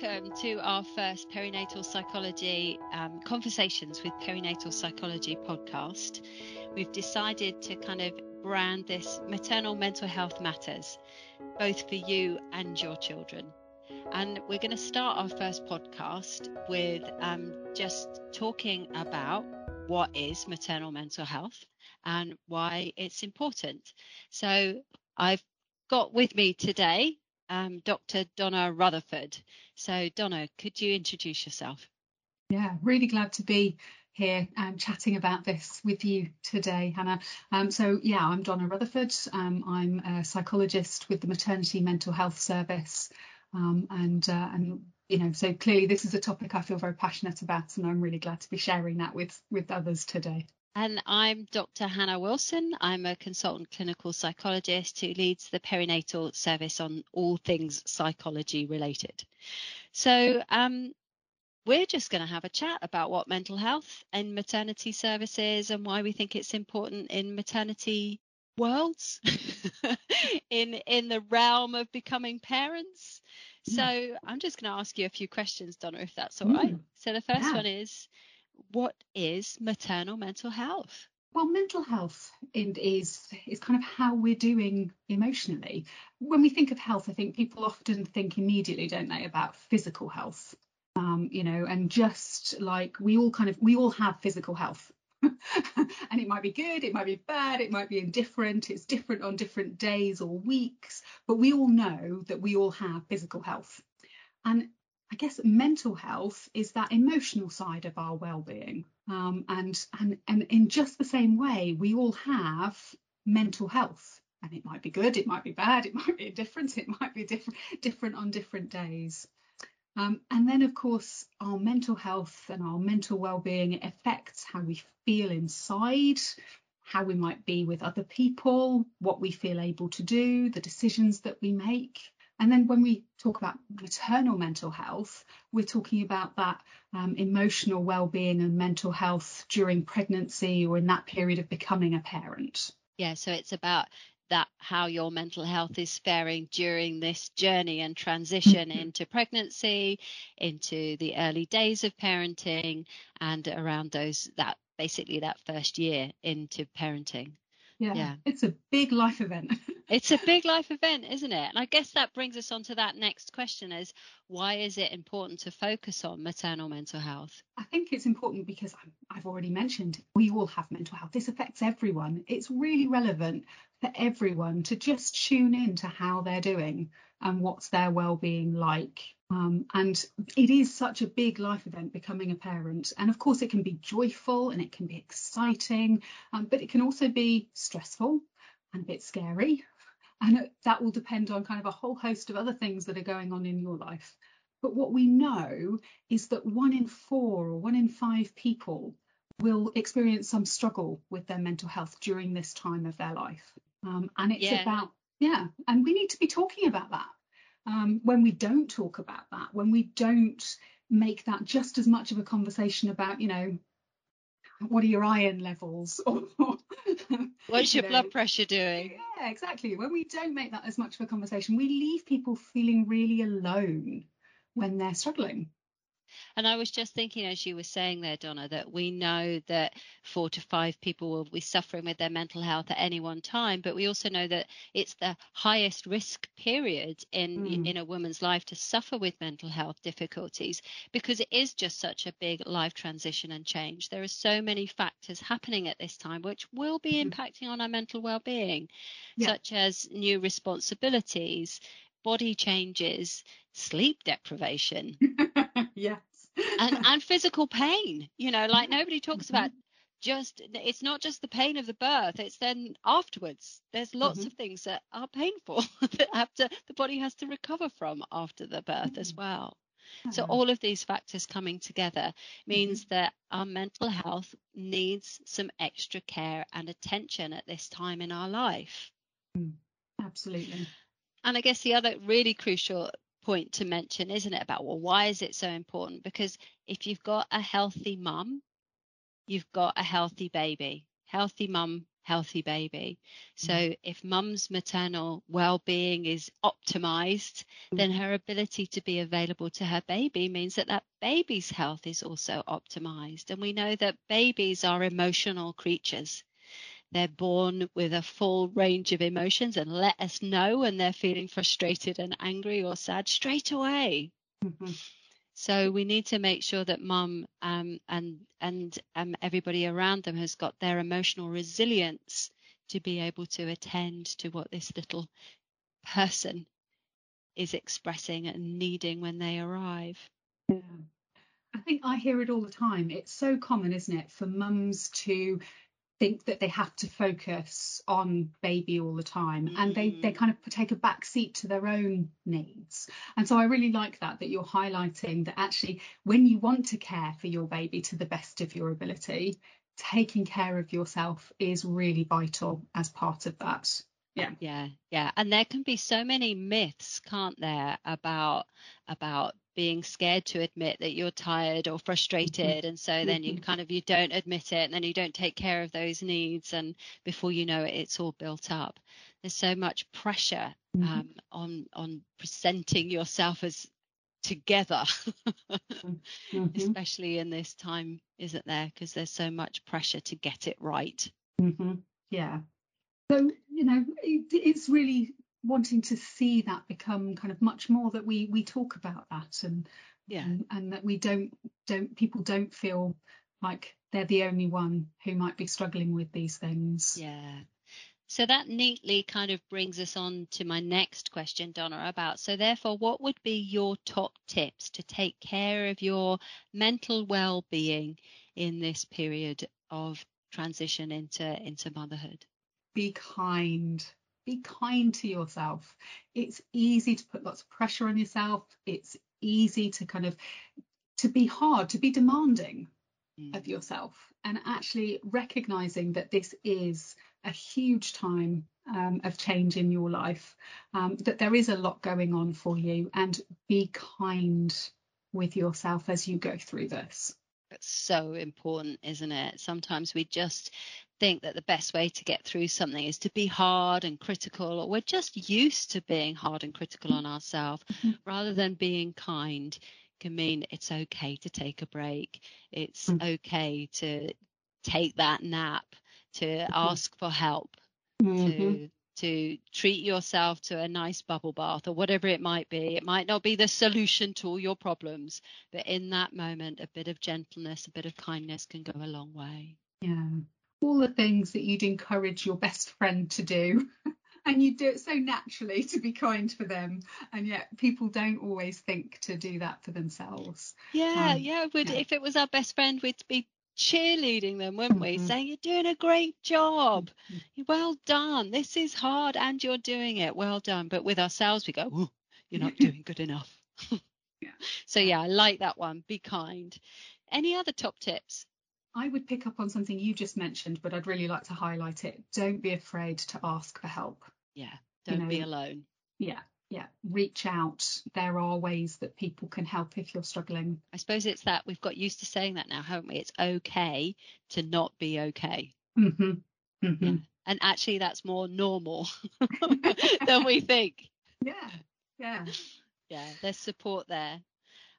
welcome to our first perinatal psychology um, conversations with perinatal psychology podcast. We've decided to kind of brand this maternal mental health matters, both for you and your children. And we're going to start our first podcast with um, just talking about what is maternal mental health and why it's important. So I've got with me today um, Dr. Donna Rutherford. So, Donna, could you introduce yourself? Yeah, really glad to be here and chatting about this with you today, Hannah. Um, so, yeah, I'm Donna Rutherford. Um, I'm a psychologist with the Maternity Mental Health Service, um, and uh, and you know, so clearly this is a topic I feel very passionate about, and I'm really glad to be sharing that with with others today. And I'm Dr. Hannah Wilson. I'm a consultant clinical psychologist who leads the perinatal service on all things psychology related. So, um, we're just going to have a chat about what mental health and maternity services and why we think it's important in maternity worlds in in the realm of becoming parents. So I'm just going to ask you a few questions, Donna, if that's all mm. right. So the first yeah. one is what is maternal mental health? Well, mental health is is kind of how we're doing emotionally. When we think of health, I think people often think immediately, don't they, about physical health. Um, you know, and just like we all kind of we all have physical health. and it might be good, it might be bad, it might be indifferent, it's different on different days or weeks, but we all know that we all have physical health. And I guess mental health is that emotional side of our well-being. Um, and and and in just the same way, we all have mental health. And it might be good, it might be bad, it might be different, it might be different different on different days. Um, and then, of course, our mental health and our mental well-being affects how we feel inside, how we might be with other people, what we feel able to do, the decisions that we make. And then when we talk about maternal mental health, we're talking about that um, emotional well-being and mental health during pregnancy or in that period of becoming a parent. Yeah, so it's about that how your mental health is faring during this journey and transition mm-hmm. into pregnancy, into the early days of parenting, and around those that basically that first year into parenting. Yeah, yeah. It's a big life event. it's a big life event, isn't it? And I guess that brings us on to that next question is why is it important to focus on maternal mental health? I think it's important because I've already mentioned we all have mental health. This affects everyone. It's really relevant for everyone to just tune in to how they're doing and what's their well-being like um, and it is such a big life event becoming a parent. And of course, it can be joyful and it can be exciting, um, but it can also be stressful and a bit scary. And that will depend on kind of a whole host of other things that are going on in your life. But what we know is that one in four or one in five people will experience some struggle with their mental health during this time of their life. Um, and it's yeah. about, yeah, and we need to be talking about that um, when we don't talk about that, when we don't make that just as much of a conversation about, you know, what are your iron levels or what's your know, blood pressure doing? Yeah, exactly. When we don't make that as much of a conversation, we leave people feeling really alone when they're struggling. And I was just thinking, as you were saying there, Donna, that we know that four to five people will be suffering with their mental health at any one time, but we also know that it's the highest risk period in mm. in a woman's life to suffer with mental health difficulties because it is just such a big life transition and change. There are so many factors happening at this time which will be mm. impacting on our mental well-being, yeah. such as new responsibilities, body changes, sleep deprivation. yeah and, and physical pain. You know, like nobody talks mm-hmm. about just it's not just the pain of the birth it's then afterwards there's lots mm-hmm. of things that are painful that have to the body has to recover from after the birth mm-hmm. as well so all of these factors coming together means mm-hmm. that our mental health needs some extra care and attention at this time in our life mm, absolutely and i guess the other really crucial point to mention, isn't it? About well, why is it so important? Because if you've got a healthy mum, you've got a healthy baby. Healthy mum healthy baby. So mm. if mum's maternal well-being is optimized, mm. then her ability to be available to her baby means that that baby's health is also optimized. And we know that babies are emotional creatures. They're born with a full range of emotions and let us know when they're feeling frustrated and angry or sad straight away. Mm-hmm. So we need to make sure that mum um, and and um, everybody around them has got their emotional resilience to be able to attend to what this little person is expressing and needing when they arrive. Yeah. I think I hear it all the time. It's so common, isn't it, for mums to think that they have to focus on baby all the time mm. and they they mm. kind of take a back seat to their own needs and so i really like that that you're highlighting that actually when you want to care for your baby to the best of your ability taking care of yourself is really vital as part of that yeah yeah yeah and there can be so many myths can't there about about being scared to admit that you're tired or frustrated mm-hmm. and so then you mm-hmm. kind of you don't admit it and then you don't take care of those needs and before you know it it's all built up there's so much pressure mm-hmm. um, on on presenting yourself as together mm-hmm. especially in this time isn't there because there's so much pressure to get it right mm-hmm. yeah so you know it, it's really wanting to see that become kind of much more that we we talk about that and yeah. and, and that we don't don't people don't feel like they're the only one who might be struggling with these things. Yeah. So that neatly kind of brings us on to my next question, Donna, about so therefore, what would be your top tips to take care of your mental well-being in this period of transition into into motherhood? Be kind be kind to yourself. It's easy to put lots of pressure on yourself. It's easy to kind of to be hard, to be demanding mm. of yourself, and actually recognizing that this is a huge time um, of change in your life, um, that there is a lot going on for you, and be kind with yourself as you go through this. It's so important, isn't it? Sometimes we just think that the best way to get through something is to be hard and critical, or we're just used to being hard and critical on ourselves mm-hmm. rather than being kind can mean it's okay to take a break. It's mm-hmm. okay to take that nap, to mm-hmm. ask for help, to mm-hmm. to treat yourself to a nice bubble bath or whatever it might be. It might not be the solution to all your problems, but in that moment, a bit of gentleness, a bit of kindness can go a long way. Yeah all the things that you'd encourage your best friend to do. and you do it so naturally to be kind for them. And yet people don't always think to do that for themselves. Yeah um, yeah would yeah. if it was our best friend we'd be cheerleading them wouldn't mm-hmm. we saying you're doing a great job. Mm-hmm. well done. This is hard and you're doing it. Well done. But with ourselves we go you're not doing good enough. Yeah. so yeah i like that one. Be kind. Any other top tips I would pick up on something you just mentioned, but I'd really like to highlight it. Don't be afraid to ask for help. Yeah, don't you know, be alone. Yeah, yeah. Reach out. There are ways that people can help if you're struggling. I suppose it's that we've got used to saying that now, haven't we? It's okay to not be okay. Mm-hmm. Mm-hmm. Yeah. And actually, that's more normal than we think. Yeah, yeah. Yeah, there's support there.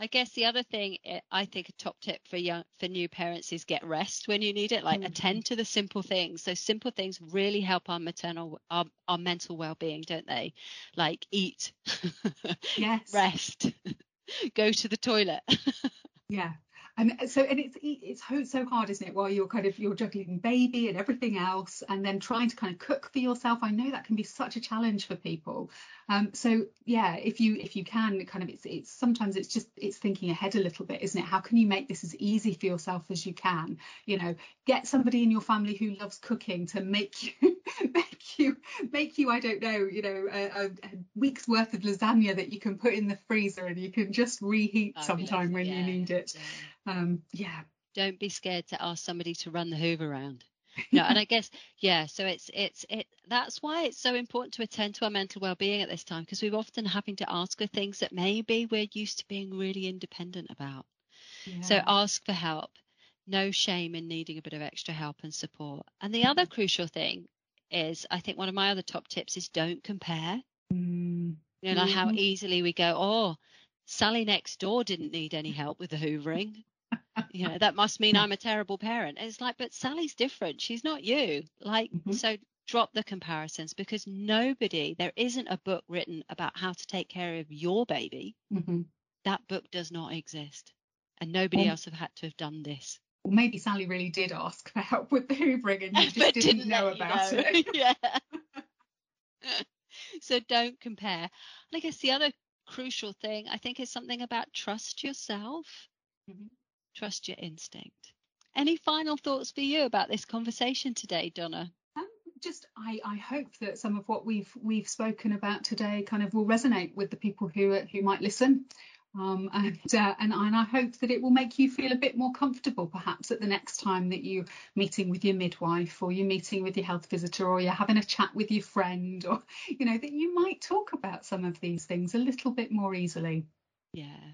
I guess the other thing eh, I think a top tip for young for new parents is get rest when you need it. Like mm-hmm. attend to the simple things. So simple things really help our maternal our, our mental well-being, don't they? Like eat, yes, rest, go to the toilet. yeah, and so and it's it's so hard isn't it while you're kind of you're juggling baby and everything else and then trying to kind of cook for yourself i know that can be such a challenge for people um, so yeah if you if you can kind of it's it's sometimes it's just it's thinking ahead a little bit isn't it how can you make this as easy for yourself as you can you know get somebody in your family who loves cooking to make you make you make you i don't know you know a, a, week's worth of lasagna that you can put in the freezer and you can just reheat sometime when yeah, you need it yeah um, yeah. Don't be scared to ask somebody to run the Hoover around. No, and I guess yeah. So it's it's it. That's why it's so important to attend to our mental well-being at this time because we're often having to ask for things that maybe we're used to being really independent about. Yeah. So ask for help. no shame in needing a bit of extra help and support. And the other crucial thing is, I think one of my other top tips is don't compare. Mm. You know, like how Mhm. easily we go, oh, Sally next door didn't need any help with the hoovering. Know, that must mean I'm a terrible parent. And it's like, but Sally's different. She's not you. Like, Mhm. so drop the comparisons because nobody, there isn't a book written about how to take care of your baby. Mhm. That book does not exist. And nobody Well- else have had to have done this. Well, maybe Sally really did ask for help with the hoovering and you just But didn't, know you about know. it. yeah. so don't compare. And I guess the other crucial thing I think is something about trust yourself, Mhm. Trust your instinct. Any final thoughts for you about this conversation today, Donna? Um, just I, I hope that some of what we've we've spoken about today kind of will resonate with the people who who might listen. Um, and, uh, and and I hope that it will make you feel a bit more comfortable, perhaps at the next time that you're meeting with your midwife, or you're meeting with your health visitor, or you're having a chat with your friend, or you know that you might talk about some of these things a little bit more easily. Yeah.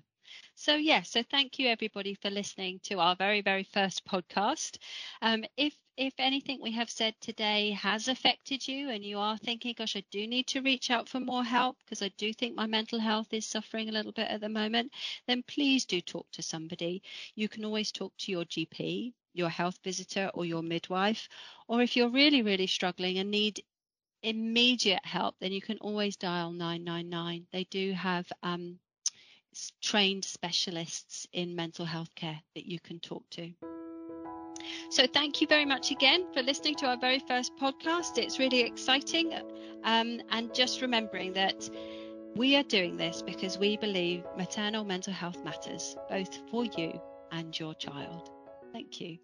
So yeah, so thank you everybody for listening to our very very first podcast. Um, if if anything we have said today has affected you and you are thinking, gosh, I do need to reach out for more help because I do think my mental health is suffering a little bit at the moment, then please do talk to somebody. You can always talk to your GP, your health visitor, or your midwife. Or if you're really really struggling and need immediate help, then you can always dial 999. They do have um, trained specialists in mental health care that you can talk to. So, thank you very much again for listening to our very first podcast. It's really exciting. Um, and just remembering that we are doing this because we believe maternal mental health matters, both for you and your child. Thank you.